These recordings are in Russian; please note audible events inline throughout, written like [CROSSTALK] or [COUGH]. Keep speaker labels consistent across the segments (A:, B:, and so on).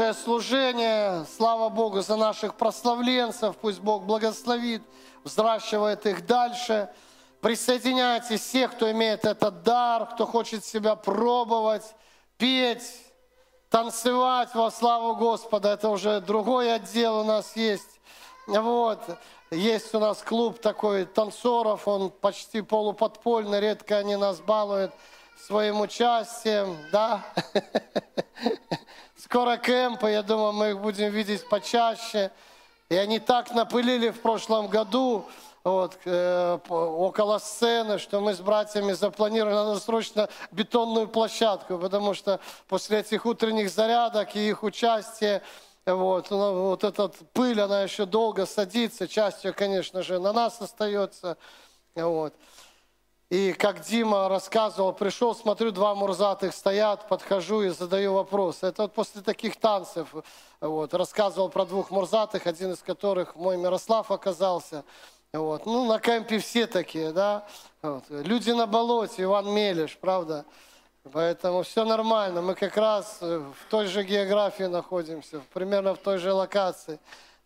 A: хорошее служение. Слава Богу за наших прославленцев. Пусть Бог благословит, взращивает их дальше. Присоединяйтесь всех, кто имеет этот дар, кто хочет себя пробовать, петь, танцевать во славу Господа. Это уже другой отдел у нас есть. Вот. Есть у нас клуб такой танцоров, он почти полуподпольный, редко они нас балуют своим участием, да. [LAUGHS] Скоро кемпы, я думаю, мы их будем видеть почаще. И они так напылили в прошлом году, вот, э, около сцены, что мы с братьями запланировали, надо срочно бетонную площадку, потому что после этих утренних зарядок и их участия вот, ну, вот эта пыль, она еще долго садится, частью, конечно же, на нас остается. Вот. И как Дима рассказывал, пришел, смотрю, два мурзатых стоят, подхожу и задаю вопрос. Это вот после таких танцев, вот, рассказывал про двух мурзатых, один из которых мой Мирослав оказался. Вот. Ну, на кемпе все такие, да. Вот. Люди на болоте, Иван Мелеш, правда. Поэтому все нормально. Мы как раз в той же географии находимся, примерно в той же локации.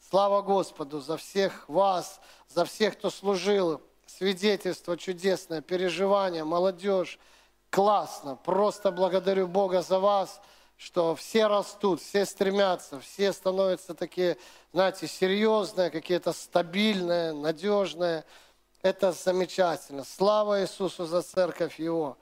A: Слава Господу за всех вас, за всех, кто служил. Свидетельство чудесное, переживание, молодежь. Классно. Просто благодарю Бога за вас, что все растут, все стремятся, все становятся такие, знаете, серьезные, какие-то стабильные, надежные. Это замечательно. Слава Иисусу за церковь Его.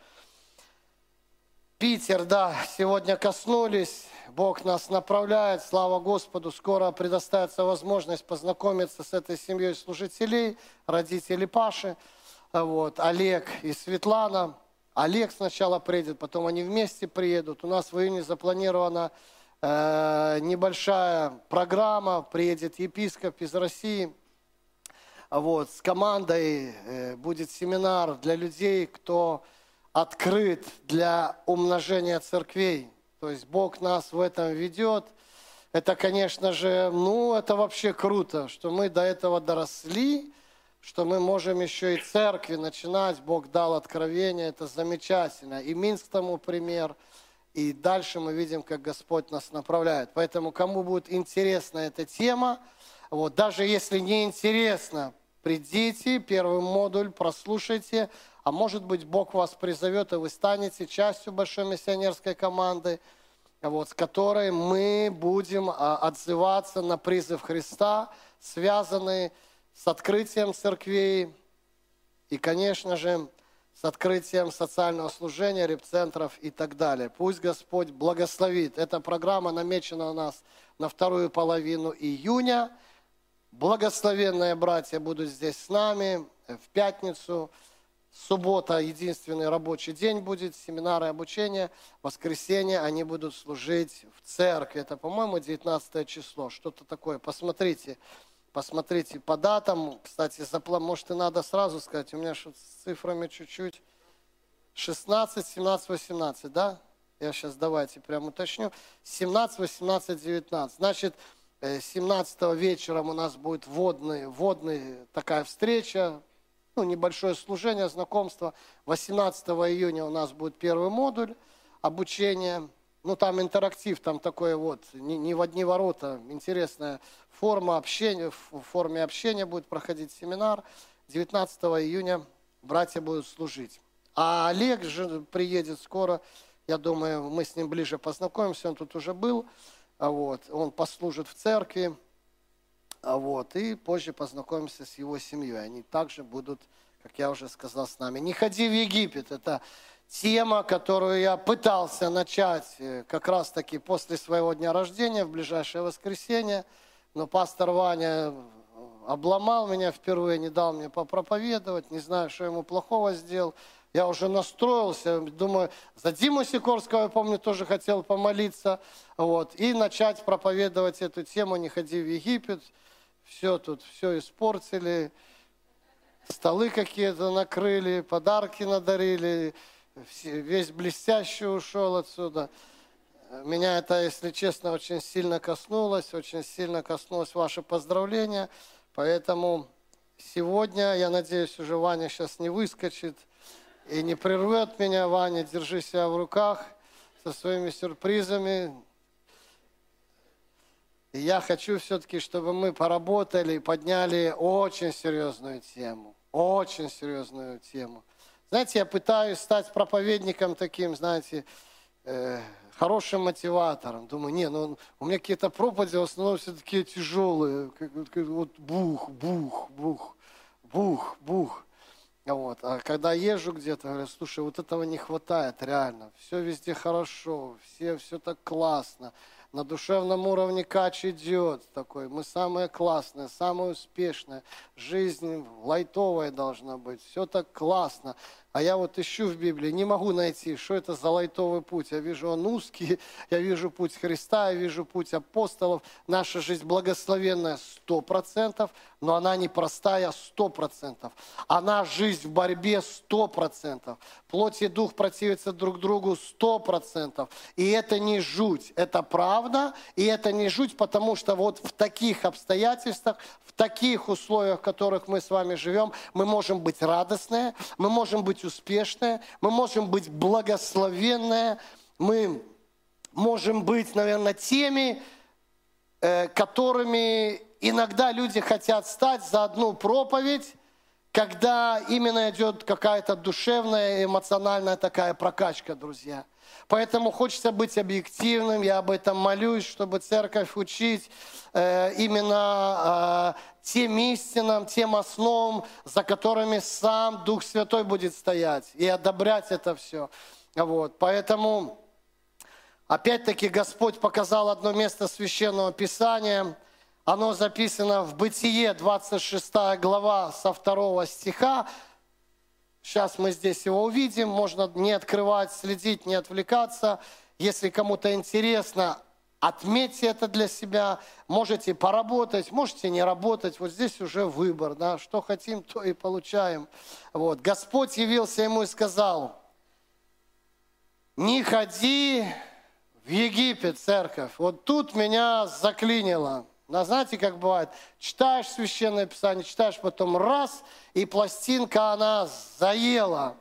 A: Питер, да, сегодня коснулись, Бог нас направляет, слава Господу, скоро предоставится возможность познакомиться с этой семьей служителей, родителей Паши, вот, Олег и Светлана. Олег сначала приедет, потом они вместе приедут. У нас в июне запланирована э, небольшая программа, приедет епископ из России. Вот, с командой э, будет семинар для людей, кто открыт для умножения церквей. То есть Бог нас в этом ведет. Это, конечно же, ну, это вообще круто, что мы до этого доросли, что мы можем еще и церкви начинать. Бог дал откровение, это замечательно. И Минск тому пример. И дальше мы видим, как Господь нас направляет. Поэтому, кому будет интересна эта тема, вот, даже если не интересно, придите, первый модуль прослушайте, а может быть, Бог вас призовет, и вы станете частью большой миссионерской команды, вот, с которой мы будем а, отзываться на призыв Христа, связанный с открытием церквей и, конечно же, с открытием социального служения, репцентров и так далее. Пусть Господь благословит. Эта программа намечена у нас на вторую половину июня. Благословенные братья будут здесь с нами в пятницу. Суббота единственный рабочий день будет, семинары обучения. Воскресенье они будут служить в церкви. Это, по-моему, 19 число, что-то такое. Посмотрите, посмотрите по датам. Кстати, заплан, может и надо сразу сказать, у меня что с цифрами чуть-чуть. 16, 17, 18, да? Я сейчас давайте прям уточню. 17, 18, 19. Значит, 17 э, вечером у нас будет водный, водный такая встреча, ну, небольшое служение, знакомство. 18 июня у нас будет первый модуль обучения. Ну, там интерактив, там такое вот, не, не в одни ворота, интересная форма общения, в форме общения будет проходить семинар. 19 июня братья будут служить. А Олег же приедет скоро, я думаю, мы с ним ближе познакомимся, он тут уже был, вот, он послужит в церкви, а вот, и позже познакомимся с его семьей. Они также будут, как я уже сказал, с нами. Не ходи в Египет. Это тема, которую я пытался начать э, как раз-таки после своего дня рождения, в ближайшее воскресенье. Но пастор Ваня обломал меня впервые, не дал мне попроповедовать, не знаю, что ему плохого сделал. Я уже настроился, думаю, за Диму Сикорского, я помню, тоже хотел помолиться, вот, и начать проповедовать эту тему «Не ходи в Египет», все тут, все испортили, столы какие-то накрыли, подарки надарили, весь блестящий ушел отсюда. Меня это, если честно, очень сильно коснулось, очень сильно коснулось ваше поздравление, поэтому сегодня, я надеюсь, уже Ваня сейчас не выскочит и не прервет меня. Ваня, держи себя в руках со своими сюрпризами, И я хочу все-таки, чтобы мы поработали и подняли очень серьезную тему. Очень серьезную тему. Знаете, я пытаюсь стать проповедником таким, знаете, э, хорошим мотиватором. Думаю, не, ну у меня какие-то проповеди в основном все такие тяжелые. Как, как, вот бух, бух, бух, бух, бух. Вот. А когда езжу где-то, говорю, слушай, вот этого не хватает реально. Все везде хорошо, все, все так классно. На душевном уровне кач идет такой. Мы самые классные, самые успешные. Жизнь лайтовая должна быть. Все так классно. А я вот ищу в Библии, не могу найти, что это за лайтовый путь. Я вижу он узкий, [LAUGHS] я вижу путь Христа, я вижу путь апостолов. Наша жизнь благословенная сто процентов, но она не простая сто процентов. Она жизнь в борьбе сто процентов. Плоть и дух противятся друг другу сто процентов. И это не жуть, это правда, и это не жуть, потому что вот в таких обстоятельствах, в таких условиях, в которых мы с вами живем, мы можем быть радостные, мы можем быть успешные, мы можем быть благословенные, мы можем быть, наверное, теми, э, которыми иногда люди хотят стать за одну проповедь, когда именно идет какая-то душевная, эмоциональная такая прокачка, друзья. Поэтому хочется быть объективным, я об этом молюсь, чтобы церковь учить э, именно э, тем истинам, тем основам, за которыми сам Дух Святой будет стоять и одобрять это все. Вот. Поэтому, опять-таки, Господь показал одно место Священного Писания. Оно записано в Бытие, 26 глава, со 2 стиха. Сейчас мы здесь его увидим. Можно не открывать, следить, не отвлекаться. Если кому-то интересно, Отметьте это для себя. Можете поработать, можете не работать. Вот здесь уже выбор. Да? Что хотим, то и получаем. Вот. Господь явился ему и сказал, не ходи в Египет, церковь. Вот тут меня заклинило. Но знаете, как бывает, читаешь Священное Писание, читаешь потом раз, и пластинка она заела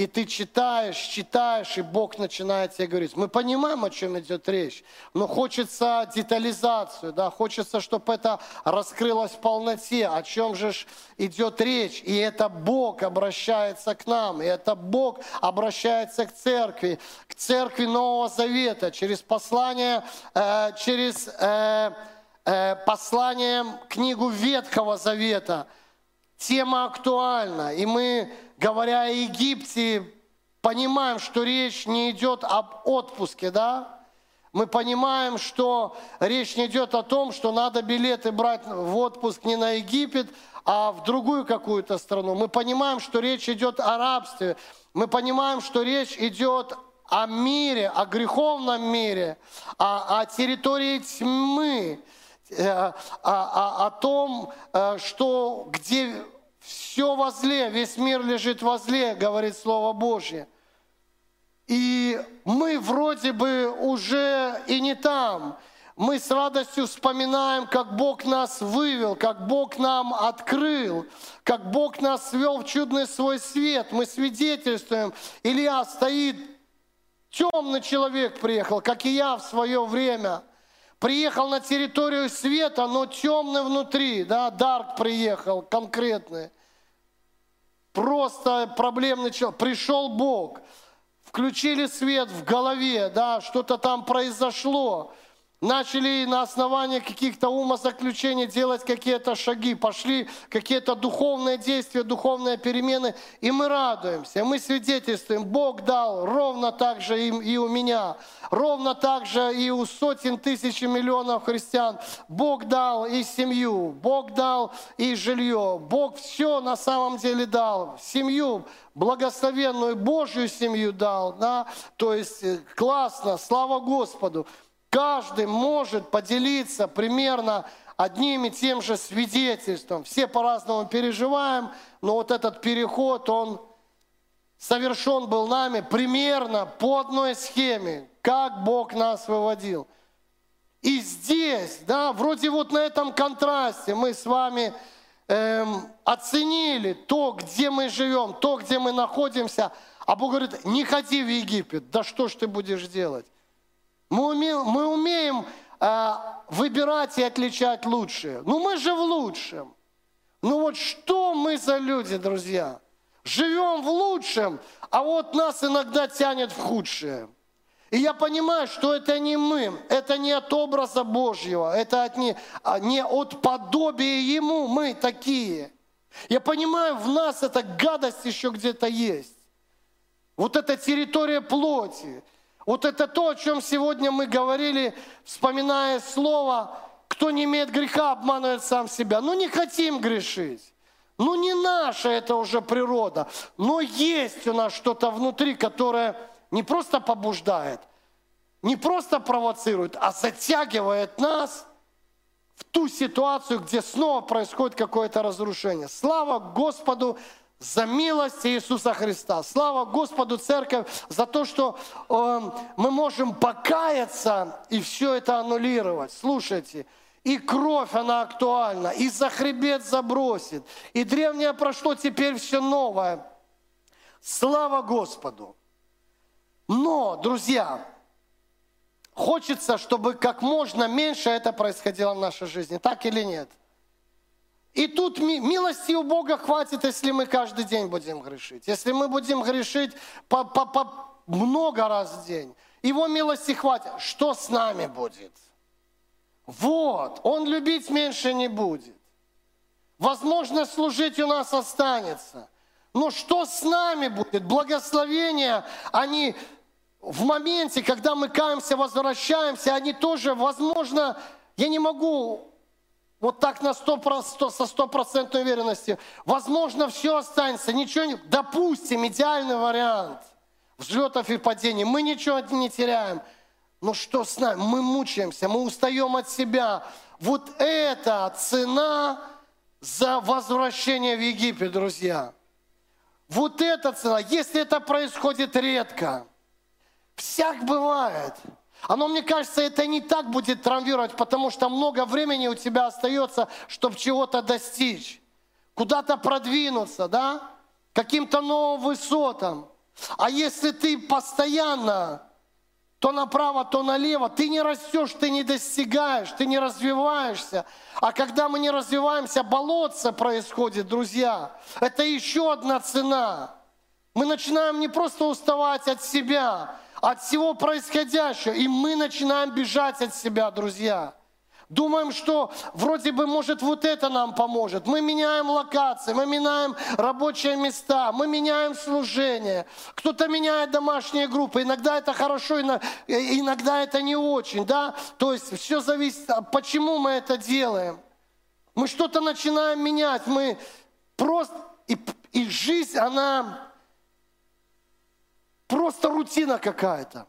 A: и ты читаешь, читаешь, и Бог начинает тебе говорить. Мы понимаем, о чем идет речь, но хочется детализацию, да, хочется, чтобы это раскрылось в полноте, о чем же идет речь. И это Бог обращается к нам, и это Бог обращается к церкви, к церкви Нового Завета, через послание, э, через э, э, послание книгу Ветхого Завета. Тема актуальна, и мы говоря о Египте, понимаем, что речь не идет об отпуске, да? Мы понимаем, что речь не идет о том, что надо билеты брать в отпуск не на Египет, а в другую какую-то страну. Мы понимаем, что речь идет о рабстве. Мы понимаем, что речь идет о мире, о греховном мире, о, о территории тьмы, о, о, о том, э, что где все возле, весь мир лежит возле, говорит Слово Божье. И мы вроде бы уже и не там. Мы с радостью вспоминаем, как Бог нас вывел, как Бог нам открыл, как Бог нас свел в чудный свой свет. Мы свидетельствуем. Илья стоит, темный человек приехал, как и я в свое время. Приехал на территорию света, но темный внутри, да, Дарк приехал конкретный просто проблемный человек. Пришел Бог, включили свет в голове, да, что-то там произошло начали на основании каких-то умозаключений делать какие-то шаги, пошли какие-то духовные действия, духовные перемены, и мы радуемся, мы свидетельствуем, Бог дал ровно так же им и у меня, ровно так же и у сотен тысяч миллионов христиан. Бог дал и семью, Бог дал и жилье, Бог все на самом деле дал, семью, благословенную Божью семью дал, да? то есть э, классно, слава Господу. Каждый может поделиться примерно одним и тем же свидетельством. Все по-разному переживаем, но вот этот переход, он совершен был нами примерно по одной схеме, как Бог нас выводил. И здесь, да, вроде вот на этом контрасте мы с вами эм, оценили то, где мы живем, то, где мы находимся. А Бог говорит, не ходи в Египет, да что ж ты будешь делать? Мы умеем, мы умеем э, выбирать и отличать лучшее. Ну мы же в лучшем. Ну вот что мы за люди, друзья? Живем в лучшем, а вот нас иногда тянет в худшее. И я понимаю, что это не мы, это не от образа Божьего, это от не, а не от подобия Ему, мы такие. Я понимаю, в нас эта гадость еще где-то есть. Вот эта территория плоти. Вот это то, о чем сегодня мы говорили, вспоминая слово, кто не имеет греха, обманывает сам себя. Ну не хотим грешить. Ну не наша это уже природа. Но есть у нас что-то внутри, которое не просто побуждает, не просто провоцирует, а затягивает нас в ту ситуацию, где снова происходит какое-то разрушение. Слава Господу за милость Иисуса Христа. Слава Господу, Церковь, за то, что э, мы можем покаяться и все это аннулировать. Слушайте, и кровь, она актуальна, и за хребет забросит, и древнее прошло, теперь все новое. Слава Господу! Но, друзья, хочется, чтобы как можно меньше это происходило в нашей жизни, так или нет? И тут милости у Бога хватит, если мы каждый день будем грешить. Если мы будем грешить много раз в день, Его милости хватит. Что с нами будет? Вот, Он любить меньше не будет. Возможно, служить у нас останется. Но что с нами будет? Благословения, они в моменте, когда мы каемся, возвращаемся, они тоже, возможно, я не могу вот так на 100, 100, со стопроцентной уверенностью. Возможно, все останется, ничего не... Допустим, идеальный вариант взлетов и падений. Мы ничего не теряем. Но что с нами? Мы мучаемся, мы устаем от себя. Вот это цена за возвращение в Египет, друзья. Вот эта цена, если это происходит редко, всяк бывает – оно, мне кажется, это не так будет травмировать, потому что много времени у тебя остается, чтобы чего-то достичь, куда-то продвинуться, да, каким-то новым высотам. А если ты постоянно то направо, то налево, ты не растешь, ты не достигаешь, ты не развиваешься. А когда мы не развиваемся, болотце происходит, друзья. Это еще одна цена. Мы начинаем не просто уставать от себя, от всего происходящего. И мы начинаем бежать от себя, друзья. Думаем, что вроде бы, может, вот это нам поможет. Мы меняем локации, мы меняем рабочие места, мы меняем служение. Кто-то меняет домашние группы. Иногда это хорошо, иногда это не очень. Да? То есть все зависит, почему мы это делаем. Мы что-то начинаем менять. Мы просто... И, и жизнь, она Просто рутина какая-то.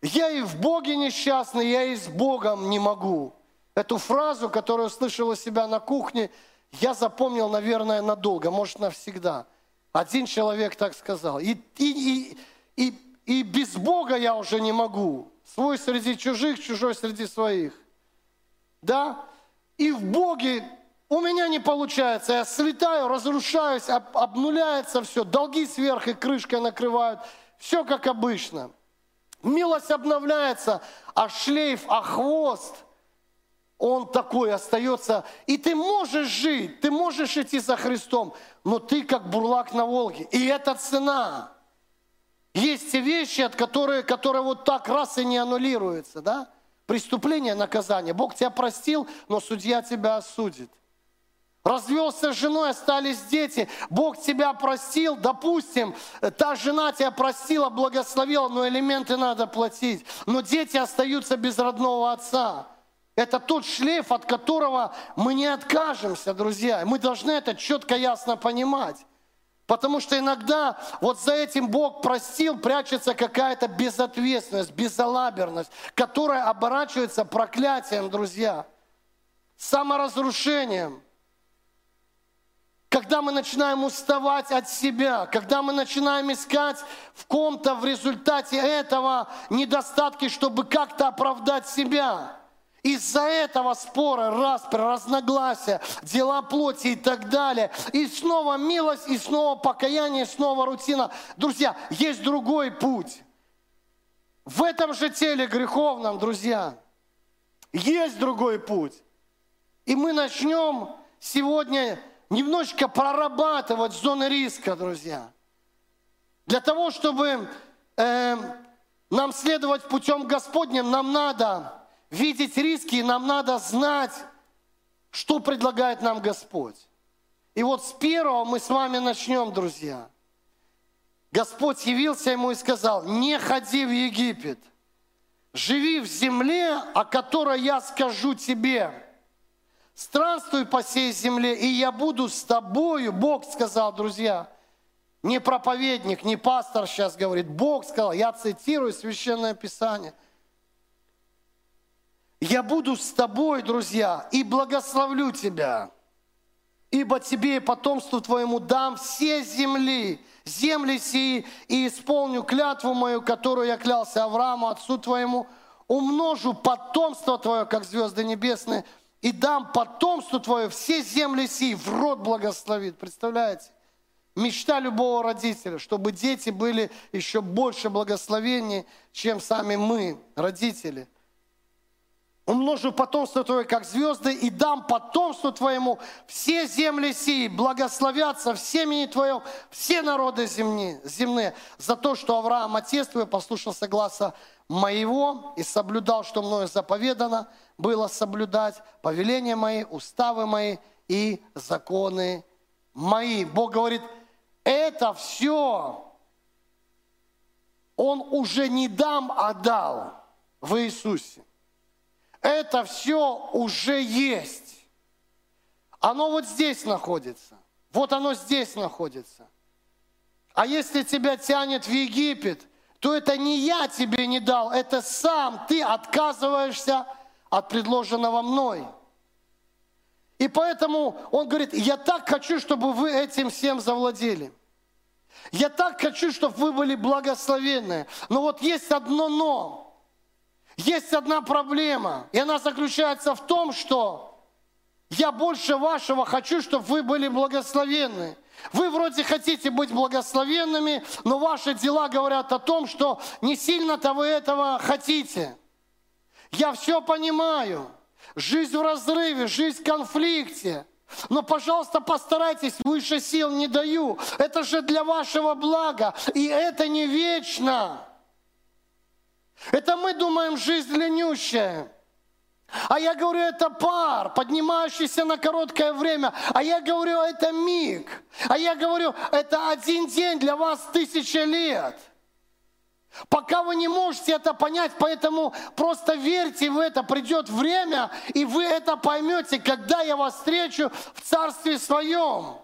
A: Я и в Боге несчастный, я и с Богом не могу. Эту фразу, которую услышал у себя на кухне, я запомнил, наверное, надолго, может, навсегда. Один человек так сказал. И, и, и, и, и без Бога я уже не могу. Свой среди чужих, чужой среди своих. Да? И в Боге у меня не получается, я слетаю, разрушаюсь, об, обнуляется все, долги сверх и крышкой накрывают, все как обычно. Милость обновляется, а шлейф, а хвост, он такой остается. И ты можешь жить, ты можешь идти за Христом, но ты как бурлак на Волге. И это цена. Есть те вещи, от которые, которые вот так раз и не аннулируются, да? Преступление, наказание. Бог тебя простил, но судья тебя осудит. Развелся с женой, остались дети. Бог тебя простил, допустим, та жена тебя простила, благословила, но элементы надо платить. Но дети остаются без родного отца. Это тот шлейф, от которого мы не откажемся, друзья. Мы должны это четко, ясно понимать. Потому что иногда вот за этим Бог простил, прячется какая-то безответственность, безалаберность, которая оборачивается проклятием, друзья, саморазрушением – когда мы начинаем уставать от себя, когда мы начинаем искать в ком-то в результате этого недостатки, чтобы как-то оправдать себя. Из-за этого спора, распри, разногласия, дела плоти и так далее. И снова милость, и снова покаяние, и снова рутина. Друзья, есть другой путь. в этом же теле греховном, друзья, есть другой путь. И мы начнем сегодня немножечко прорабатывать зоны риска, друзья. Для того, чтобы э, нам следовать путем Господним, нам надо видеть риски, нам надо знать, что предлагает нам Господь. И вот с первого мы с вами начнем, друзья. Господь явился ему и сказал, не ходи в Египет, живи в земле, о которой я скажу тебе. Странствуй по всей земле, и я буду с тобою. Бог сказал, друзья, не проповедник, не пастор сейчас говорит. Бог сказал, я цитирую Священное Писание. Я буду с тобой, друзья, и благословлю тебя. Ибо тебе и потомству твоему дам все земли, земли сии, и исполню клятву мою, которую я клялся Аврааму, отцу твоему, умножу потомство твое, как звезды небесные, и дам потомству твое все земли сии, в рот благословит. Представляете? Мечта любого родителя, чтобы дети были еще больше благословений, чем сами мы, родители. Умножу потомство твое, как звезды, и дам потомству твоему все земли сии, благословятся в семени твоем все народы земни, земные, за то, что Авраам, отец твой, послушался гласа моего и соблюдал, что мною заповедано – было соблюдать повеления мои, уставы мои и законы мои. Бог говорит, это все Он уже не дам, а дал в Иисусе. Это все уже есть. Оно вот здесь находится. Вот оно здесь находится. А если тебя тянет в Египет, то это не я тебе не дал, это сам ты отказываешься от предложенного мной. И поэтому он говорит, я так хочу, чтобы вы этим всем завладели. Я так хочу, чтобы вы были благословенны. Но вот есть одно но. Есть одна проблема. И она заключается в том, что я больше вашего хочу, чтобы вы были благословенны. Вы вроде хотите быть благословенными, но ваши дела говорят о том, что не сильно-то вы этого хотите. Я все понимаю. Жизнь в разрыве, жизнь в конфликте. Но, пожалуйста, постарайтесь, выше сил не даю. Это же для вашего блага, и это не вечно. Это мы думаем, жизнь длиннющая. А я говорю, это пар, поднимающийся на короткое время. А я говорю, это миг. А я говорю, это один день для вас тысяча лет. Пока вы не можете это понять, поэтому просто верьте в это. Придет время, и вы это поймете, когда я вас встречу в Царстве Своем.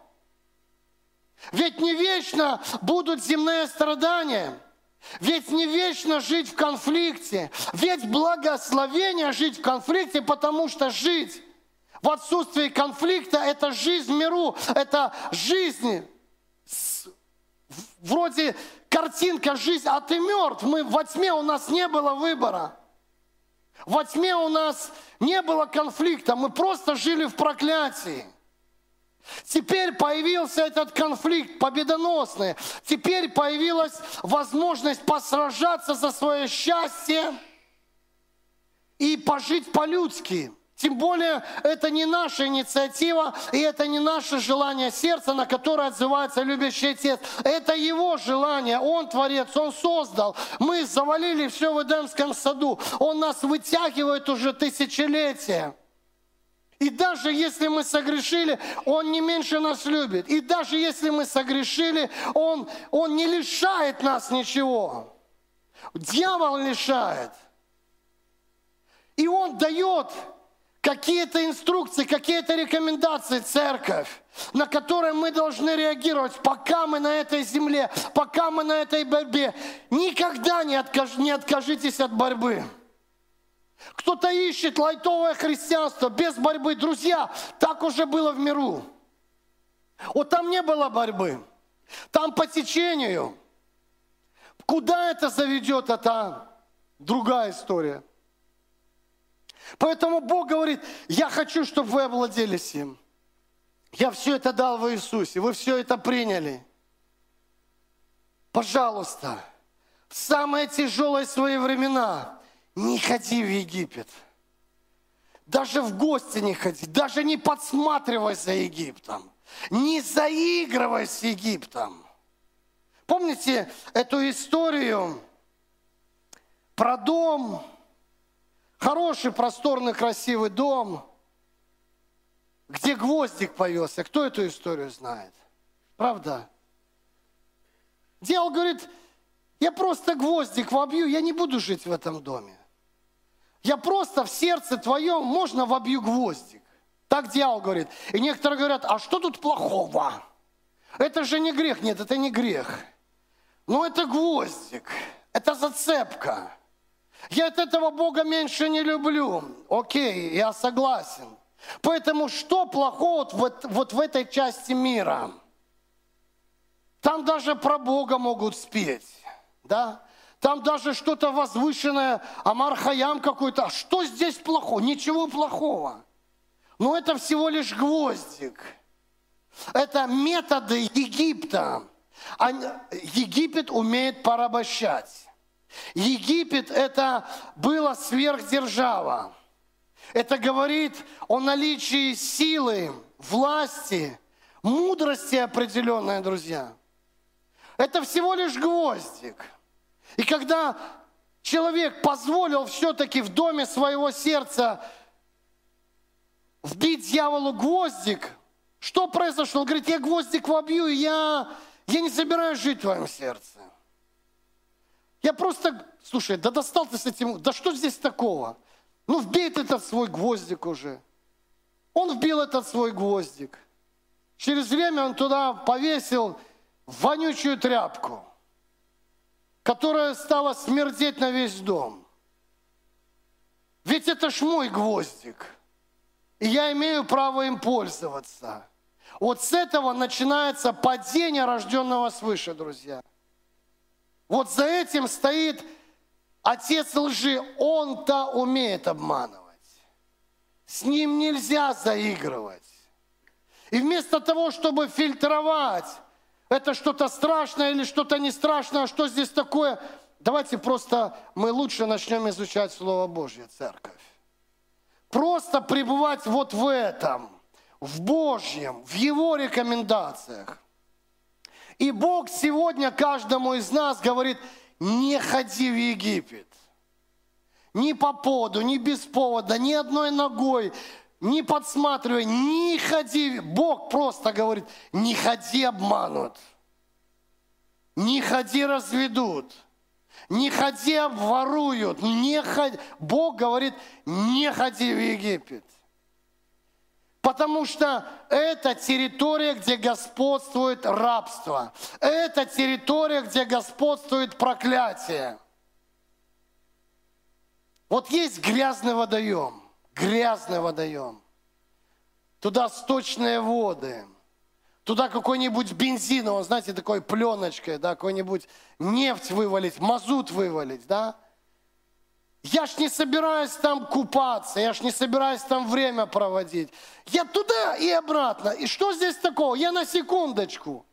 A: Ведь не вечно будут земные страдания. Ведь не вечно жить в конфликте. Ведь благословение жить в конфликте, потому что жить в отсутствии конфликта – это жизнь в миру, это жизнь вроде картинка жизнь, а ты мертв. Мы во тьме у нас не было выбора. Во тьме у нас не было конфликта, мы просто жили в проклятии. Теперь появился этот конфликт победоносный. Теперь появилась возможность посражаться за свое счастье и пожить по-людски. Тем более это не наша инициатива, и это не наше желание сердца, на которое отзывается любящий отец. Это его желание, он творец, он создал. Мы завалили все в Эдемском саду. Он нас вытягивает уже тысячелетия. И даже если мы согрешили, Он не меньше нас любит. И даже если мы согрешили, Он, он не лишает нас ничего. Дьявол лишает. И Он дает какие-то инструкции, какие-то рекомендации, церковь, на которые мы должны реагировать, пока мы на этой земле, пока мы на этой борьбе. Никогда не, откаж, не откажитесь от борьбы. Кто-то ищет лайтовое христианство без борьбы. Друзья, так уже было в миру. Вот там не было борьбы. Там по течению. Куда это заведет, это другая история. Поэтому Бог говорит, я хочу, чтобы вы овладелись им. Я все это дал в Иисусе, вы все это приняли. Пожалуйста, в самые тяжелые свои времена не ходи в Египет. Даже в гости не ходи, даже не подсматривай за Египтом. Не заигрывай с Египтом. Помните эту историю про дом, хороший, просторный, красивый дом, где гвоздик повелся. Кто эту историю знает? Правда? Дьявол говорит, я просто гвоздик вобью, я не буду жить в этом доме. Я просто в сердце твоем можно вобью гвоздик. Так дьявол говорит. И некоторые говорят, а что тут плохого? Это же не грех. Нет, это не грех. Но это гвоздик, это зацепка. Я от этого Бога меньше не люблю. Окей, я согласен. Поэтому что плохого вот, вот в этой части мира? Там даже про Бога могут спеть, да? Там даже что-то возвышенное, Амар Хаям какой-то. А что здесь плохого? Ничего плохого. Но это всего лишь гвоздик. Это методы Египта. Египет умеет порабощать. Египет это была сверхдержава. Это говорит о наличии силы, власти, мудрости определенной, друзья. Это всего лишь гвоздик – и когда человек позволил все-таки в доме своего сердца вбить дьяволу гвоздик, что произошло? Он говорит, я гвоздик вобью, я, я не собираюсь жить в твоем сердце. Я просто, слушай, да достал ты с этим, да что здесь такого? Ну, вбей ты этот свой гвоздик уже. Он вбил этот свой гвоздик. Через время он туда повесил вонючую тряпку – которая стала смердеть на весь дом. Ведь это ж мой гвоздик. И я имею право им пользоваться. Вот с этого начинается падение рожденного свыше, друзья. Вот за этим стоит отец лжи. Он-то умеет обманывать. С ним нельзя заигрывать. И вместо того, чтобы фильтровать это что-то страшное или что-то не страшное, а что здесь такое? Давайте просто мы лучше начнем изучать Слово Божье, церковь. Просто пребывать вот в этом, в Божьем, в Его рекомендациях. И Бог сегодня каждому из нас говорит, не ходи в Египет. Ни по поводу, ни без повода, ни одной ногой, не подсматривай, не ходи. Бог просто говорит, не ходи обманут. Не ходи разведут. Не ходи обворуют. Не ходи. Бог говорит, не ходи в Египет. Потому что это территория, где господствует рабство. Это территория, где господствует проклятие. Вот есть грязный водоем грязный водоем. Туда сточные воды. Туда какой-нибудь бензин, он, знаете, такой пленочкой, да, какой-нибудь нефть вывалить, мазут вывалить, да. Я ж не собираюсь там купаться, я ж не собираюсь там время проводить. Я туда и обратно. И что здесь такого? Я на секундочку.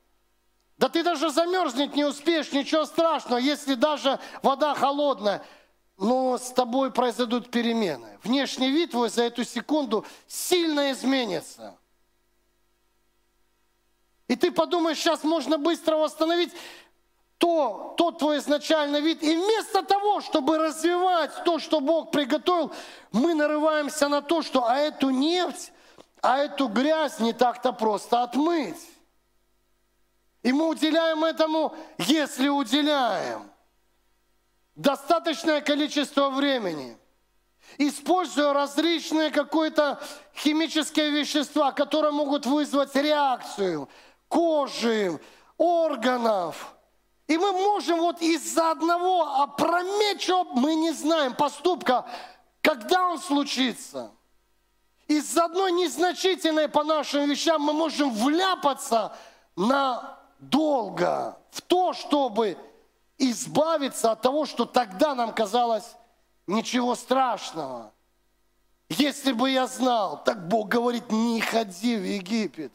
A: Да ты даже замерзнуть не успеешь, ничего страшного, если даже вода холодная но с тобой произойдут перемены. Внешний вид твой за эту секунду сильно изменится. И ты подумаешь, сейчас можно быстро восстановить то, тот твой изначальный вид. И вместо того, чтобы развивать то, что Бог приготовил, мы нарываемся на то, что а эту нефть, а эту грязь не так-то просто отмыть. И мы уделяем этому, если уделяем достаточное количество времени, используя различные какие-то химические вещества, которые могут вызвать реакцию кожи, органов. И мы можем вот из-за одного опрометчивого, мы не знаем, поступка, когда он случится. Из-за одной незначительной по нашим вещам мы можем вляпаться на долго в то, чтобы избавиться от того, что тогда нам казалось ничего страшного. Если бы я знал, так Бог говорит, не ходи в Египет.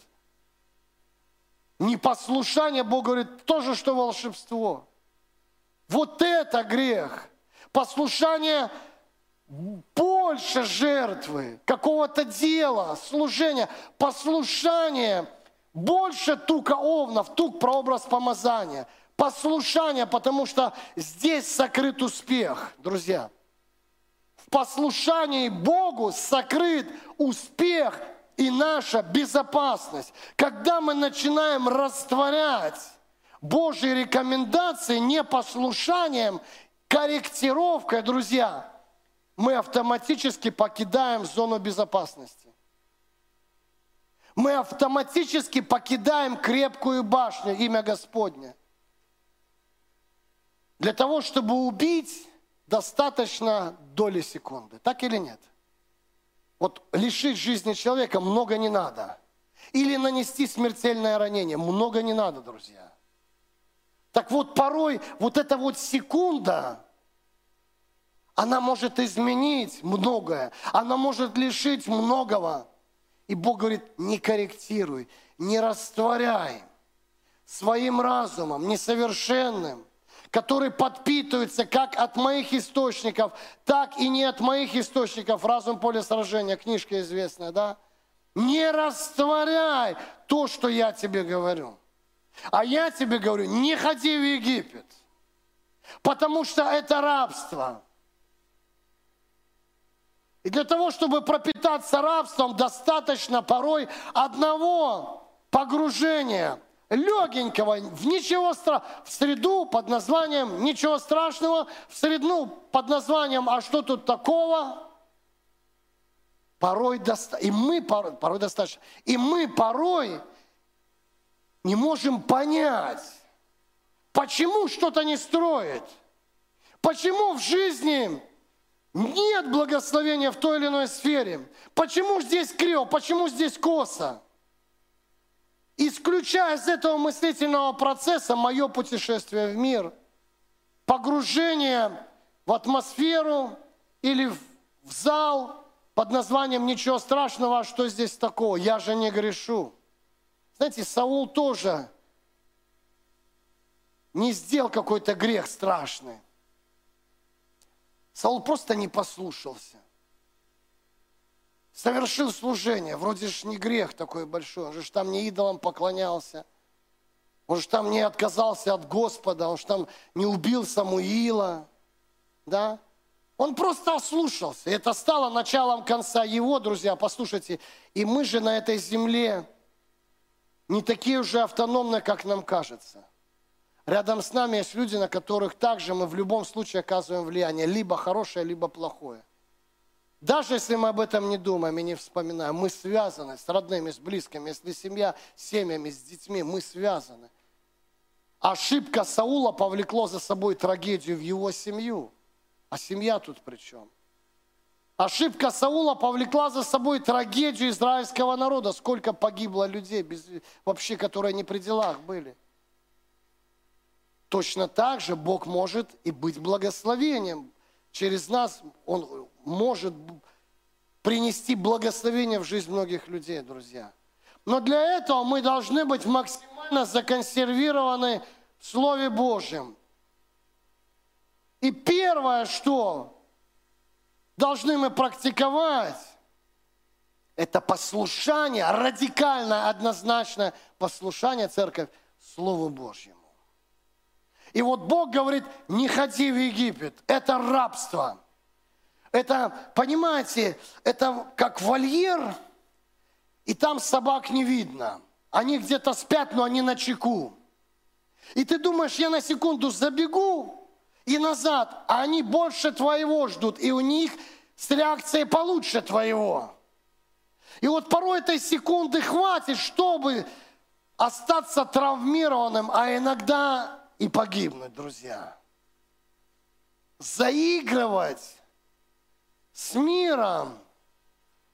A: Непослушание, Бог говорит, тоже что волшебство. Вот это грех. Послушание больше жертвы, какого-то дела, служения, послушание больше тука овнов, тук прообраз помазания. Послушание, потому что здесь сокрыт успех, друзья. В послушании Богу сокрыт успех и наша безопасность. Когда мы начинаем растворять Божьи рекомендации непослушанием, корректировкой, друзья, мы автоматически покидаем зону безопасности. Мы автоматически покидаем крепкую башню, имя Господне. Для того, чтобы убить, достаточно доли секунды. Так или нет? Вот лишить жизни человека много не надо. Или нанести смертельное ранение. Много не надо, друзья. Так вот, порой вот эта вот секунда, она может изменить многое. Она может лишить многого. И Бог говорит, не корректируй, не растворяй своим разумом, несовершенным, который подпитывается как от моих источников, так и не от моих источников. Разум поле сражения, книжка известная, да? Не растворяй то, что я тебе говорю. А я тебе говорю, не ходи в Египет, потому что это рабство. И для того, чтобы пропитаться рабством, достаточно порой одного погружения, легенького, в ничего страшного, в среду под названием «Ничего страшного», в среду под названием «А что тут такого?» Порой, доста... и мы порой, порой достаточно, и мы порой не можем понять, почему что-то не строит, почему в жизни нет благословения в той или иной сфере. Почему здесь криво, почему здесь косо? Исключая из этого мыслительного процесса мое путешествие в мир, погружение в атмосферу или в зал под названием «Ничего страшного, а что здесь такого? Я же не грешу». Знаете, Саул тоже не сделал какой-то грех страшный. Саул просто не послушался. Совершил служение. Вроде ж не грех такой большой. Он же там не идолам поклонялся. Он же там не отказался от Господа. Он же там не убил Самуила. Да? Он просто ослушался. Это стало началом конца его, друзья. Послушайте, и мы же на этой земле не такие уже автономные, как нам кажется. Рядом с нами есть люди, на которых также мы в любом случае оказываем влияние, либо хорошее, либо плохое. Даже если мы об этом не думаем и не вспоминаем, мы связаны с родными, с близкими, если семья с семьями, с детьми, мы связаны. Ошибка Саула повлекло за собой трагедию в его семью. А семья тут при чем? Ошибка Саула повлекла за собой трагедию израильского народа. Сколько погибло людей, без, вообще, которые не при делах были. Точно так же Бог может и быть благословением. Через нас Он может принести благословение в жизнь многих людей, друзья. Но для этого мы должны быть максимально законсервированы в Слове Божьем. И первое, что должны мы практиковать, это послушание, радикальное, однозначное послушание, церковь, Слову Божьему. И вот Бог говорит, не ходи в Египет, это рабство. Это, понимаете, это как вольер, и там собак не видно. Они где-то спят, но они на чеку. И ты думаешь, я на секунду забегу и назад, а они больше твоего ждут, и у них с реакцией получше твоего. И вот порой этой секунды хватит, чтобы остаться травмированным, а иногда и погибнуть, друзья. Заигрывать с миром,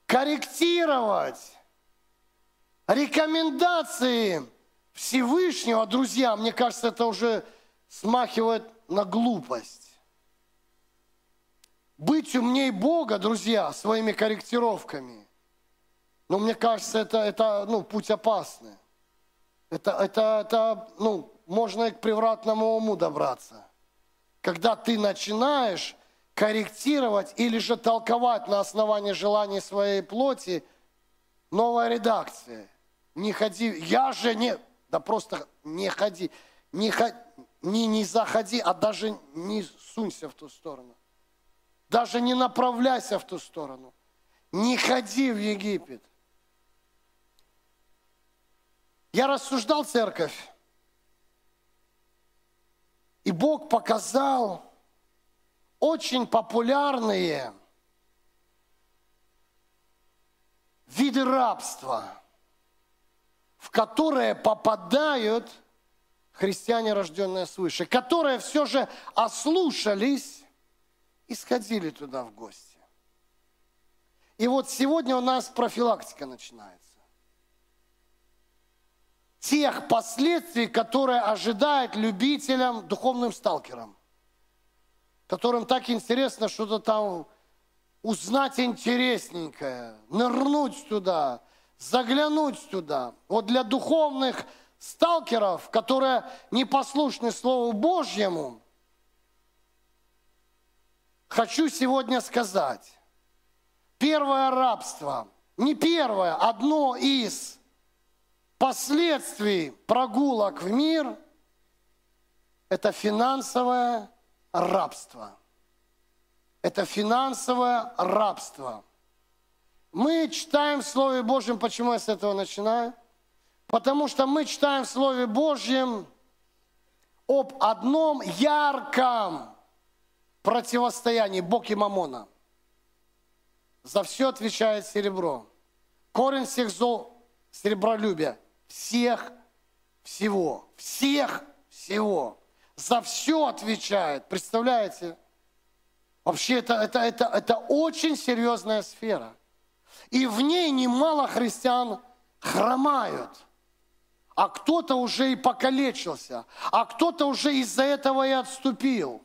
A: корректировать рекомендации Всевышнего, друзья, мне кажется, это уже смахивает на глупость. Быть умней Бога, друзья, своими корректировками. Но мне кажется, это, это ну, путь опасный. Это, это, это ну, можно и к превратному уму добраться. когда ты начинаешь корректировать или же толковать на основании желаний своей плоти новая редакция. Не ходи, я же не, да просто не ходи, не, не, не заходи, а даже не сунься в ту сторону. Даже не направляйся в ту сторону. Не ходи в Египет. Я рассуждал церковь, и Бог показал очень популярные виды рабства, в которые попадают христиане, рожденные свыше, которые все же ослушались и сходили туда в гости. И вот сегодня у нас профилактика начинается. Тех последствий, которые ожидают любителям, духовным сталкерам, которым так интересно что-то там узнать интересненькое, нырнуть туда, заглянуть туда. Вот для духовных сталкеров, которые не послушны Слову Божьему, хочу сегодня сказать, первое рабство, не первое, одно из последствий прогулок в мир – это финансовое рабство. Это финансовое рабство. Мы читаем в Слове Божьем, почему я с этого начинаю? Потому что мы читаем в Слове Божьем об одном ярком противостоянии Бог и Мамона. За все отвечает серебро. Корень всех зол – серебролюбие. Всех всего. Всех всего. За все отвечает. Представляете? Вообще это, это, это, это очень серьезная сфера. И в ней немало христиан хромают – а кто-то уже и покалечился, а кто-то уже из-за этого и отступил,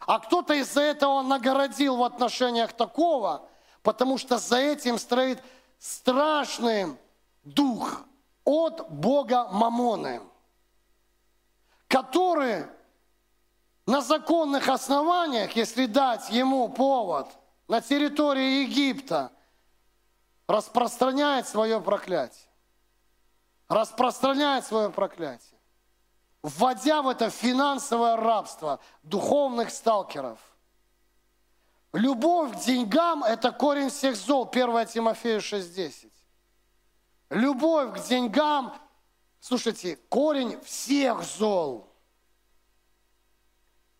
A: а кто-то из-за этого нагородил в отношениях такого, потому что за этим стоит страшный дух от Бога Мамоны, который на законных основаниях, если дать ему повод, на территории Египта распространяет свое проклятие распространяет свое проклятие, вводя в это финансовое рабство духовных сталкеров. Любовь к деньгам – это корень всех зол, 1 Тимофею 6.10. Любовь к деньгам, слушайте, корень всех зол.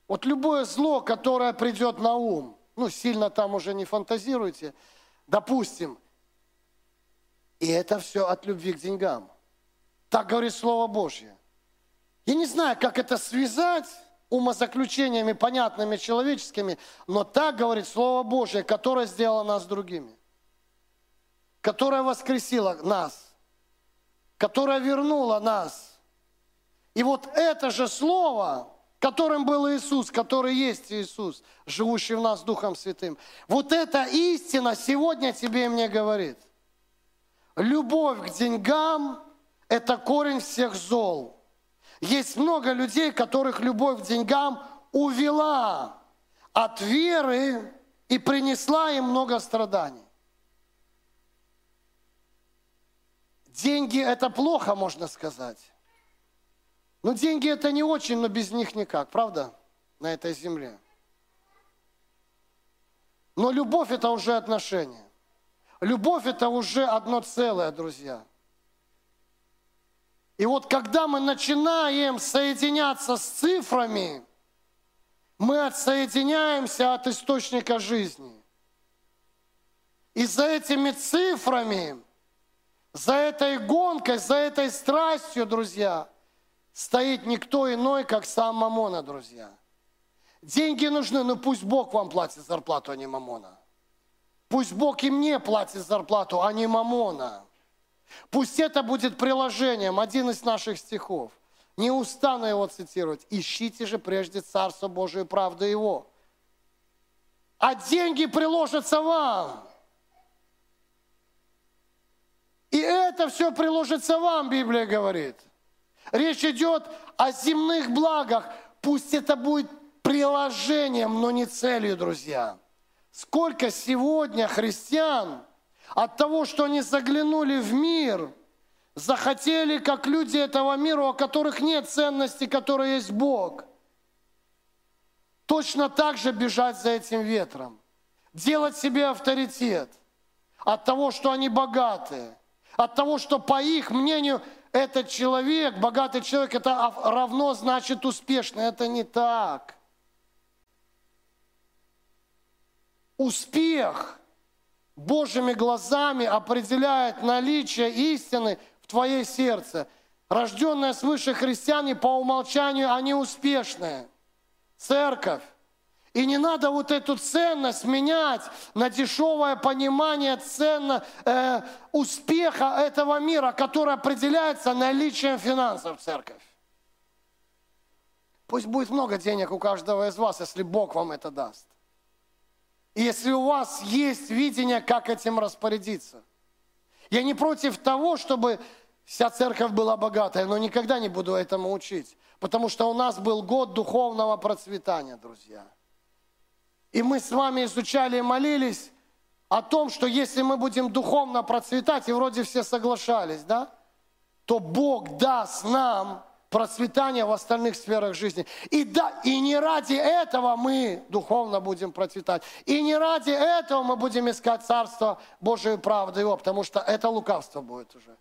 A: Вот любое зло, которое придет на ум, ну, сильно там уже не фантазируйте, допустим, и это все от любви к деньгам. Так говорит Слово Божье. Я не знаю, как это связать умозаключениями, понятными человеческими, но так говорит Слово Божье, которое сделало нас другими, которое воскресило нас, которое вернуло нас. И вот это же Слово, которым был Иисус, который есть Иисус, живущий в нас Духом Святым, вот эта истина сегодня тебе и мне говорит. Любовь к деньгам – это корень всех зол. Есть много людей, которых любовь к деньгам увела от веры и принесла им много страданий. Деньги – это плохо, можно сказать. Но деньги – это не очень, но без них никак, правда, на этой земле. Но любовь – это уже отношение. Любовь – это уже одно целое, друзья – и вот когда мы начинаем соединяться с цифрами, мы отсоединяемся от источника жизни. И за этими цифрами, за этой гонкой, за этой страстью, друзья, стоит никто иной, как сам Мамона, друзья. Деньги нужны, но пусть Бог вам платит зарплату, а не Мамона. Пусть Бог и мне платит зарплату, а не Мамона. Пусть это будет приложением, один из наших стихов. Не устану его цитировать. Ищите же прежде Царство Божие и правду Его. А деньги приложатся вам. И это все приложится вам, Библия говорит. Речь идет о земных благах. Пусть это будет приложением, но не целью, друзья. Сколько сегодня христиан от того, что они заглянули в мир, захотели, как люди этого мира, у которых нет ценности, которые есть Бог, точно так же бежать за этим ветром, делать себе авторитет от того, что они богатые, от того, что по их мнению этот человек, богатый человек, это равно значит успешный. Это не так. Успех Божьими глазами определяет наличие истины в твоей сердце. Рожденные свыше христиане по умолчанию, они успешные. Церковь. И не надо вот эту ценность менять на дешевое понимание ценно, э, успеха этого мира, который определяется наличием финансов в церковь. Пусть будет много денег у каждого из вас, если Бог вам это даст. И если у вас есть видение, как этим распорядиться. Я не против того, чтобы вся церковь была богатая, но никогда не буду этому учить. Потому что у нас был год духовного процветания, друзья. И мы с вами изучали и молились о том, что если мы будем духовно процветать, и вроде все соглашались, да, то Бог даст нам процветание в остальных сферах жизни. И, да, и не ради этого мы духовно будем процветать. И не ради этого мы будем искать Царство Божие правды Его, потому что это лукавство будет уже.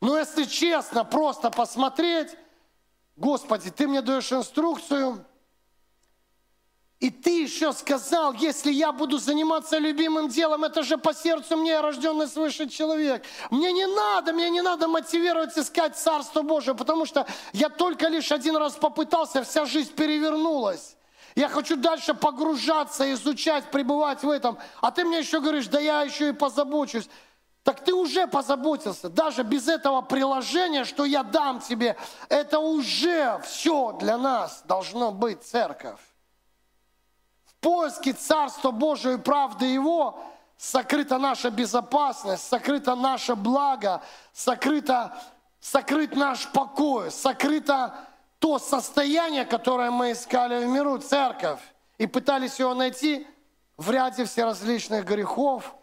A: Но если честно, просто посмотреть, Господи, Ты мне даешь инструкцию – и ты еще сказал, если я буду заниматься любимым делом, это же по сердцу мне рожденный свыше человек. Мне не надо, мне не надо мотивировать искать Царство Божие, потому что я только лишь один раз попытался, вся жизнь перевернулась. Я хочу дальше погружаться, изучать, пребывать в этом. А ты мне еще говоришь, да я еще и позабочусь. Так ты уже позаботился. Даже без этого приложения, что я дам тебе, это уже все для нас должно быть церковь поиске Царства Божьего и правды Его сокрыта наша безопасность, сокрыто наше благо, сокрыто, сокрыт наш покой, сокрыто то состояние, которое мы искали в миру, церковь, и пытались его найти в ряде всеразличных грехов,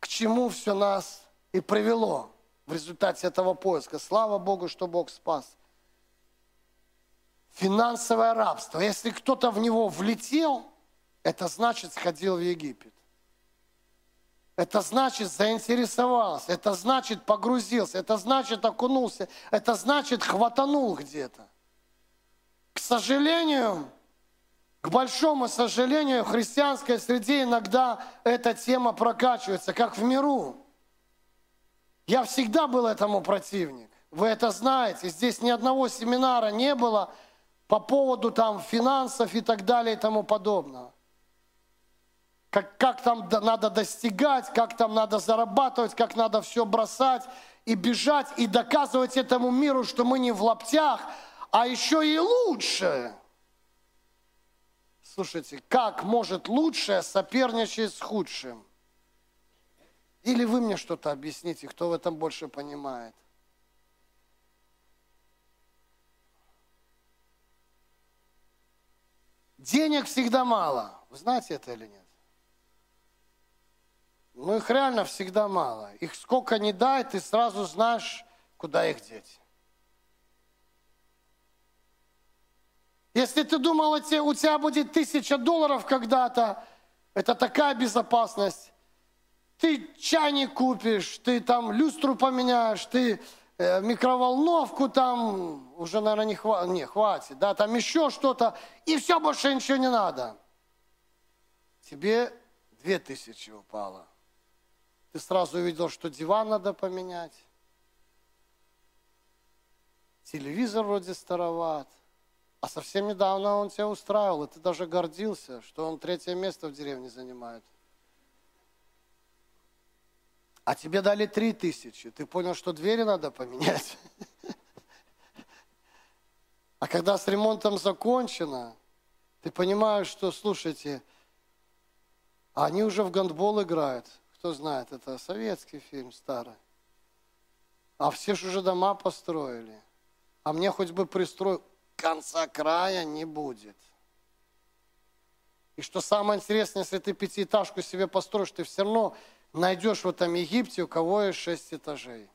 A: к чему все нас и привело в результате этого поиска. Слава Богу, что Бог спас финансовое рабство. Если кто-то в него влетел, это значит сходил в Египет. Это значит заинтересовался, это значит погрузился, это значит окунулся, это значит хватанул где-то. К сожалению, к большому сожалению, в христианской среде иногда эта тема прокачивается, как в миру. Я всегда был этому противник. Вы это знаете. Здесь ни одного семинара не было – по поводу там финансов и так далее и тому подобного. Как, как там надо достигать, как там надо зарабатывать, как надо все бросать и бежать, и доказывать этому миру, что мы не в лаптях, а еще и лучше. Слушайте, как может лучшее соперничать с худшим? Или вы мне что-то объясните, кто в этом больше понимает? Денег всегда мало. Вы знаете это или нет? Ну, их реально всегда мало. Их сколько не дай, ты сразу знаешь, куда их деть. Если ты думал, у тебя будет тысяча долларов когда-то, это такая безопасность. Ты чайник купишь, ты там люстру поменяешь, ты микроволновку там, уже, наверное, не, хва... не хватит, да, там еще что-то, и все, больше ничего не надо. Тебе две тысячи упало. Ты сразу увидел, что диван надо поменять. Телевизор вроде староват. А совсем недавно он тебя устраивал, и ты даже гордился, что он третье место в деревне занимает а тебе дали три тысячи, ты понял, что двери надо поменять. [LAUGHS] А когда с ремонтом закончено, ты понимаешь, что, слушайте, они уже в гандбол играют. Кто знает, это советский фильм старый. А все же уже дома построили. А мне хоть бы пристроил. конца края не будет. И что самое интересное, если ты пятиэтажку себе построишь, ты все равно найдешь в этом Египте, у кого есть шесть этажей.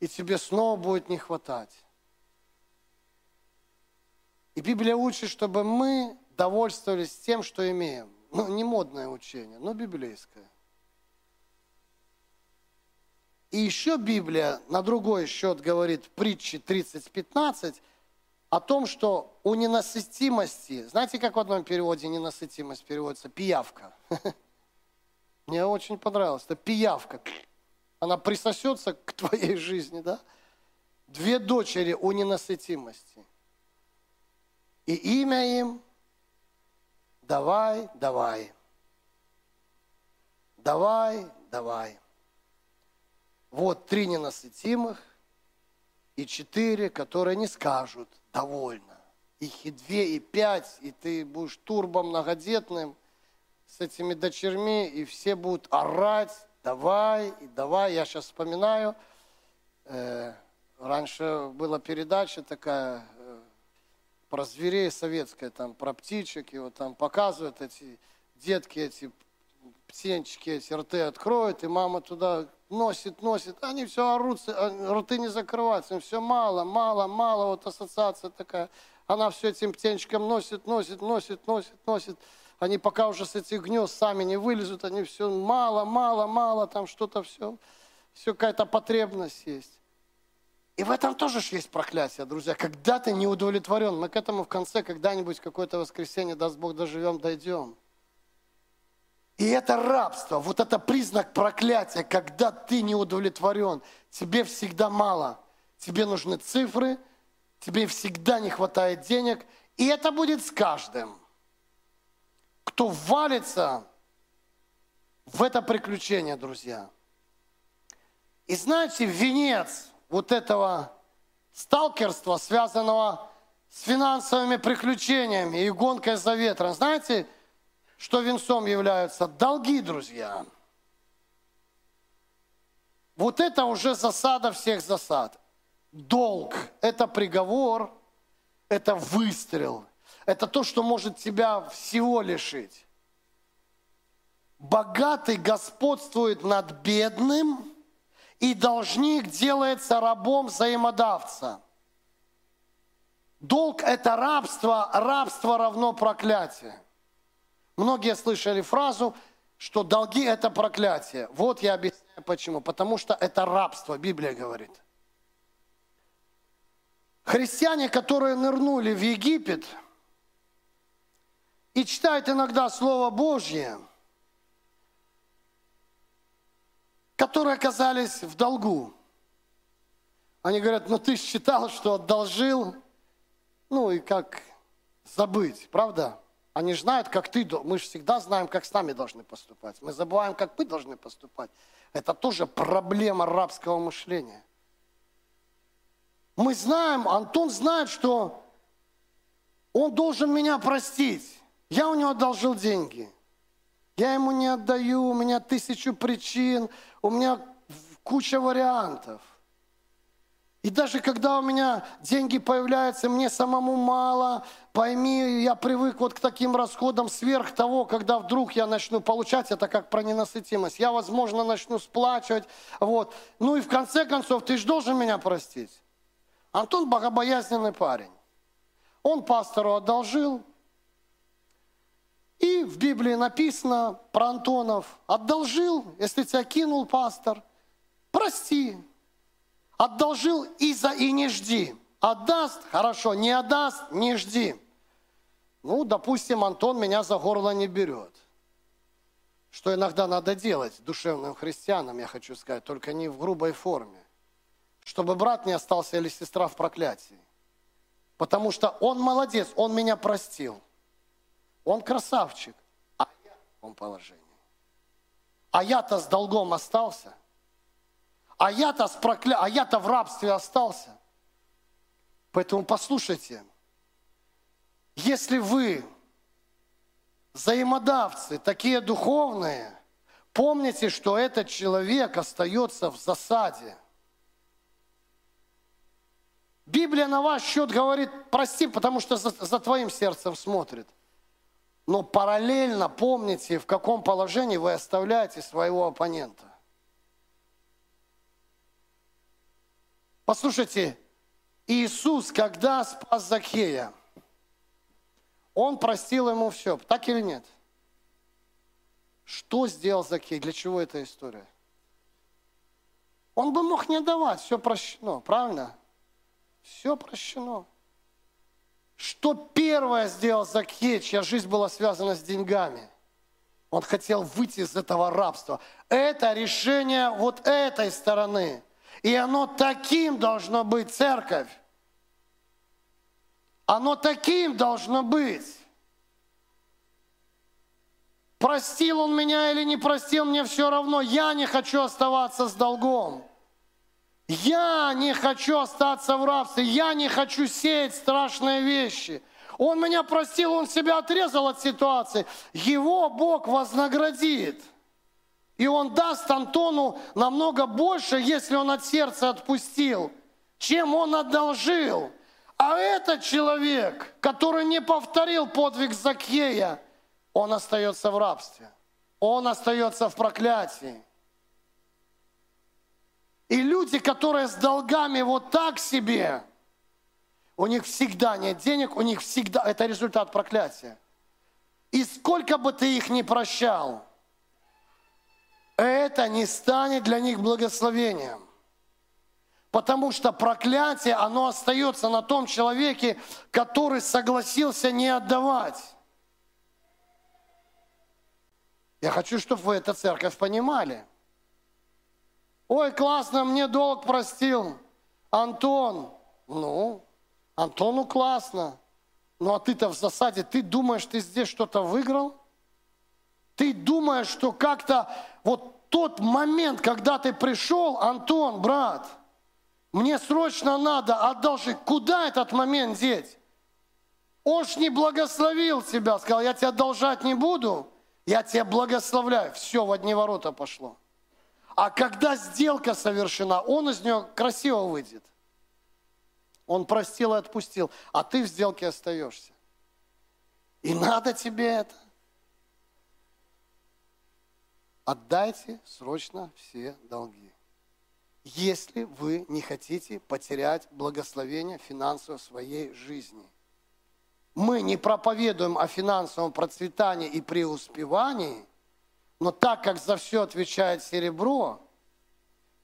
A: И тебе снова будет не хватать. И Библия учит, чтобы мы довольствовались тем, что имеем. Ну, не модное учение, но библейское. И еще Библия на другой счет говорит в притче 30.15 о том, что у ненасытимости, знаете, как в одном переводе ненасытимость переводится? Пиявка. [LAUGHS] Мне очень понравилось. Это пиявка. Она присосется к твоей жизни, да? Две дочери у ненасытимости. И имя им давай, давай. Давай, давай. Вот три ненасытимых и четыре, которые не скажут довольно. Их и две, и пять, и ты будешь турбом многодетным с этими дочерьми, и все будут орать, давай, и давай. Я сейчас вспоминаю, э, раньше была передача такая э, про зверей советская, там, про птичек, и вот там показывают эти детки, эти птенчики, эти рты откроют, и мама туда носит, носит, они все орут, а рты не закрываются, им все мало, мало, мало, вот ассоциация такая. Она все этим птенчикам носит, носит, носит, носит, носит. Они пока уже с этих гнезд сами не вылезут, они все мало, мало, мало, там что-то все, все какая-то потребность есть. И в этом тоже есть проклятие, друзья. Когда ты не удовлетворен, мы к этому в конце когда-нибудь какое-то воскресенье, даст Бог, доживем, дойдем. И это рабство, вот это признак проклятия, когда ты не удовлетворен, тебе всегда мало, тебе нужны цифры, тебе всегда не хватает денег, и это будет с каждым. Кто валится в это приключение, друзья. И знаете, венец вот этого сталкерства, связанного с финансовыми приключениями и гонкой за ветром, знаете, что венцом являются долги, друзья. Вот это уже засада всех засад. Долг – это приговор, это выстрел, это то, что может тебя всего лишить. Богатый господствует над бедным, и должник делается рабом взаимодавца. Долг – это рабство, рабство равно проклятие. Многие слышали фразу, что долги – это проклятие. Вот я объясняю почему. Потому что это рабство, Библия говорит. Христиане, которые нырнули в Египет и читают иногда Слово Божье, которые оказались в долгу. Они говорят, ну ты считал, что одолжил, ну и как забыть, правда? Они знают, как ты, мы же всегда знаем, как с нами должны поступать. Мы забываем, как мы должны поступать. Это тоже проблема рабского мышления. Мы знаем, Антон знает, что он должен меня простить. Я у него одолжил деньги. Я ему не отдаю, у меня тысячу причин, у меня куча вариантов. И даже когда у меня деньги появляются, мне самому мало, пойми, я привык вот к таким расходам сверх того, когда вдруг я начну получать, это как про ненасытимость. Я, возможно, начну сплачивать. Вот. Ну и в конце концов, ты же должен меня простить. Антон богобоязненный парень. Он пастору одолжил. И в Библии написано про Антонов. Одолжил, если тебя кинул пастор, прости, Одолжил и за и не жди. Отдаст, хорошо, не отдаст, не жди. Ну, допустим, Антон меня за горло не берет. Что иногда надо делать душевным христианам, я хочу сказать, только не в грубой форме. Чтобы брат не остался или сестра в проклятии. Потому что он молодец, он меня простил. Он красавчик, а я в таком положении. А я-то с долгом остался – а я-то с прокля... а я-то в рабстве остался. Поэтому послушайте, если вы взаимодавцы, такие духовные, помните, что этот человек остается в засаде. Библия на ваш счет говорит, прости, потому что за, за твоим сердцем смотрит. Но параллельно помните, в каком положении вы оставляете своего оппонента. Послушайте, Иисус, когда спас Закхея, Он простил ему все. Так или нет? Что сделал Закхей? Для чего эта история? Он бы мог не давать, все прощено, правильно? Все прощено. Что первое сделал Закхей, чья жизнь была связана с деньгами? Он хотел выйти из этого рабства. Это решение вот этой стороны. И оно таким должно быть, церковь. Оно таким должно быть. Простил он меня или не простил, мне все равно. Я не хочу оставаться с долгом. Я не хочу остаться в рабстве, я не хочу сеять страшные вещи. Он меня простил, он себя отрезал от ситуации. Его Бог вознаградит. И он даст Антону намного больше, если он от сердца отпустил, чем он одолжил. А этот человек, который не повторил подвиг Закея, он остается в рабстве. Он остается в проклятии. И люди, которые с долгами вот так себе, у них всегда нет денег, у них всегда, это результат проклятия. И сколько бы ты их ни прощал, это не станет для них благословением. Потому что проклятие, оно остается на том человеке, который согласился не отдавать. Я хочу, чтобы вы это церковь понимали. Ой, классно, мне долг простил. Антон. Ну, Антону классно. Ну а ты-то в засаде, ты думаешь, ты здесь что-то выиграл? Ты думаешь, что как-то вот тот момент, когда ты пришел, Антон, брат, мне срочно надо, одолжи. Куда этот момент деть? Он ж не благословил тебя, сказал, я тебя одолжать не буду, я тебя благословляю. Все, в одни ворота пошло. А когда сделка совершена, он из нее красиво выйдет. Он простил и отпустил, а ты в сделке остаешься. И надо тебе это. Отдайте срочно все долги. Если вы не хотите потерять благословение финансового своей жизни. Мы не проповедуем о финансовом процветании и преуспевании – но так как за все отвечает серебро,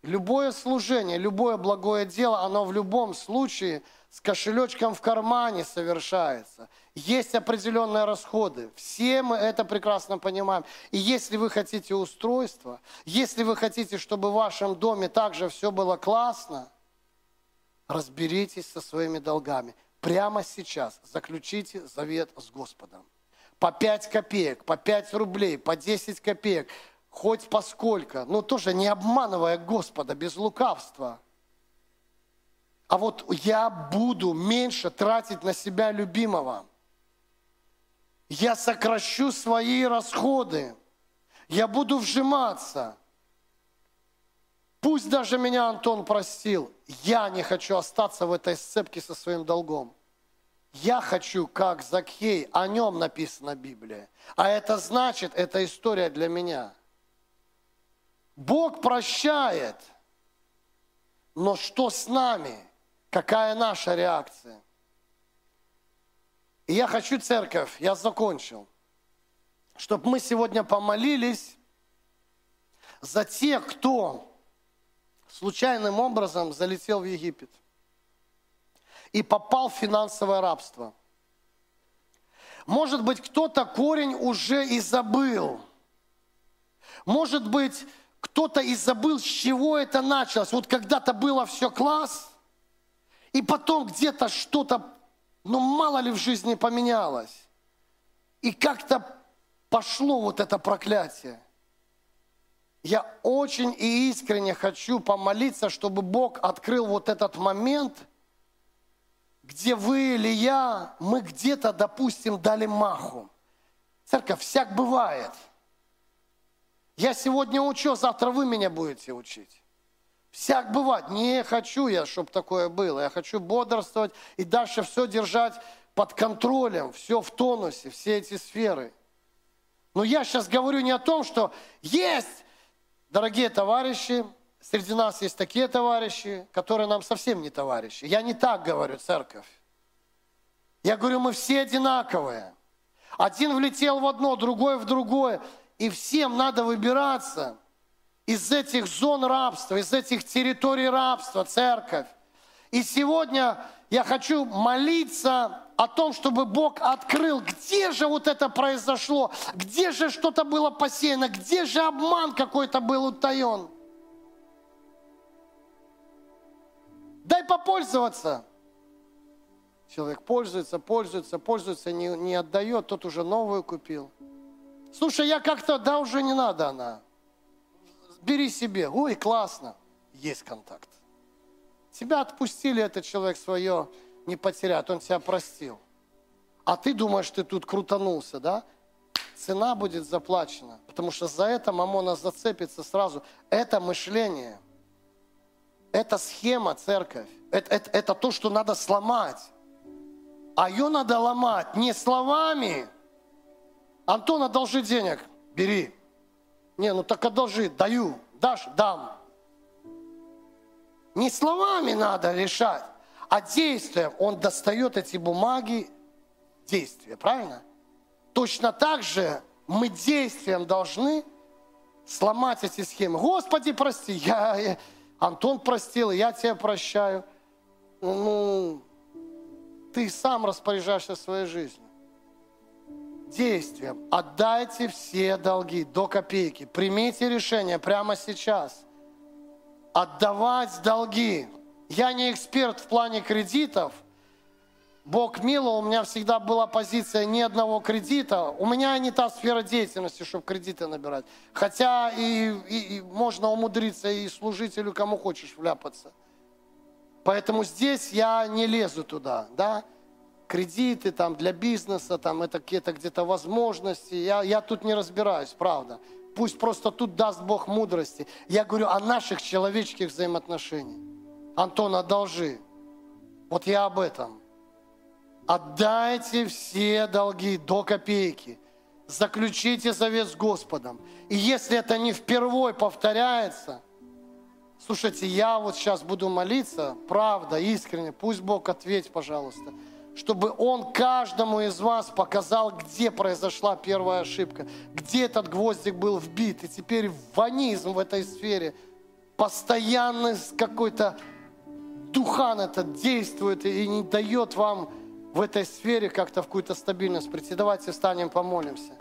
A: любое служение, любое благое дело, оно в любом случае с кошелечком в кармане совершается. Есть определенные расходы. Все мы это прекрасно понимаем. И если вы хотите устройство, если вы хотите, чтобы в вашем доме также все было классно, разберитесь со своими долгами. Прямо сейчас заключите завет с Господом по 5 копеек, по 5 рублей, по 10 копеек, хоть по сколько, но тоже не обманывая Господа, без лукавства. А вот я буду меньше тратить на себя любимого. Я сокращу свои расходы. Я буду вжиматься. Пусть даже меня Антон простил, я не хочу остаться в этой сцепке со своим долгом. Я хочу, как Закхей, о нем написана Библия. А это значит, это история для меня. Бог прощает, но что с нами? Какая наша реакция? И я хочу, церковь, я закончил, чтобы мы сегодня помолились за тех, кто случайным образом залетел в Египет – и попал в финансовое рабство. Может быть, кто-то корень уже и забыл. Может быть, кто-то и забыл, с чего это началось. Вот когда-то было все класс, и потом где-то что-то, ну мало ли в жизни поменялось. И как-то пошло вот это проклятие. Я очень и искренне хочу помолиться, чтобы Бог открыл вот этот момент – где вы или я, мы где-то, допустим, дали маху. Церковь, всяк бывает. Я сегодня учу, завтра вы меня будете учить. Всяк бывает. Не хочу я, чтобы такое было. Я хочу бодрствовать и дальше все держать под контролем, все в тонусе, все эти сферы. Но я сейчас говорю не о том, что есть, дорогие товарищи, среди нас есть такие товарищи, которые нам совсем не товарищи. Я не так говорю, церковь. Я говорю, мы все одинаковые. Один влетел в одно, другой в другое. И всем надо выбираться из этих зон рабства, из этих территорий рабства, церковь. И сегодня я хочу молиться о том, чтобы Бог открыл, где же вот это произошло, где же что-то было посеяно, где же обман какой-то был утаен. Дай попользоваться. Человек пользуется, пользуется, пользуется, не, не отдает, тот уже новую купил. Слушай, я как-то, да, уже не надо она. Бери себе. Ой, классно. Есть контакт. Тебя отпустили, этот человек свое не потеряет, он тебя простил. А ты думаешь, ты тут крутанулся, да? Цена будет заплачена, потому что за это мамона зацепится сразу. Это мышление, это схема церковь, это, это, это то, что надо сломать. А ее надо ломать не словами. Антон, одолжи денег. Бери. Не, ну так одолжи. Даю. Дашь? Дам. Не словами надо решать, а действием. Он достает эти бумаги, действия, правильно? Точно так же мы действием должны сломать эти схемы. Господи, прости, я, я Антон простил, я тебя прощаю. Ну, ты сам распоряжаешься своей жизнью. Действием. Отдайте все долги до копейки. Примите решение прямо сейчас. Отдавать долги. Я не эксперт в плане кредитов. Бог мило, у меня всегда была позиция ни одного кредита. У меня не та сфера деятельности, чтобы кредиты набирать. Хотя и, и, и можно умудриться и служителю, кому хочешь, вляпаться. Поэтому здесь я не лезу туда, да. Кредиты там для бизнеса, там это какие-то где-то возможности. Я, я тут не разбираюсь, правда. Пусть просто тут даст Бог мудрости. Я говорю о наших человеческих взаимоотношениях. Антон, одолжи. Вот я об этом. Отдайте все долги до копейки. Заключите завет с Господом. И если это не впервой повторяется – Слушайте, я вот сейчас буду молиться, правда, искренне, пусть Бог ответит, пожалуйста, чтобы Он каждому из вас показал, где произошла первая ошибка, где этот гвоздик был вбит, и теперь ванизм в этой сфере, постоянный какой-то духан этот действует и не дает вам в этой сфере как-то в какую-то стабильность прийти. Давайте встанем, помолимся.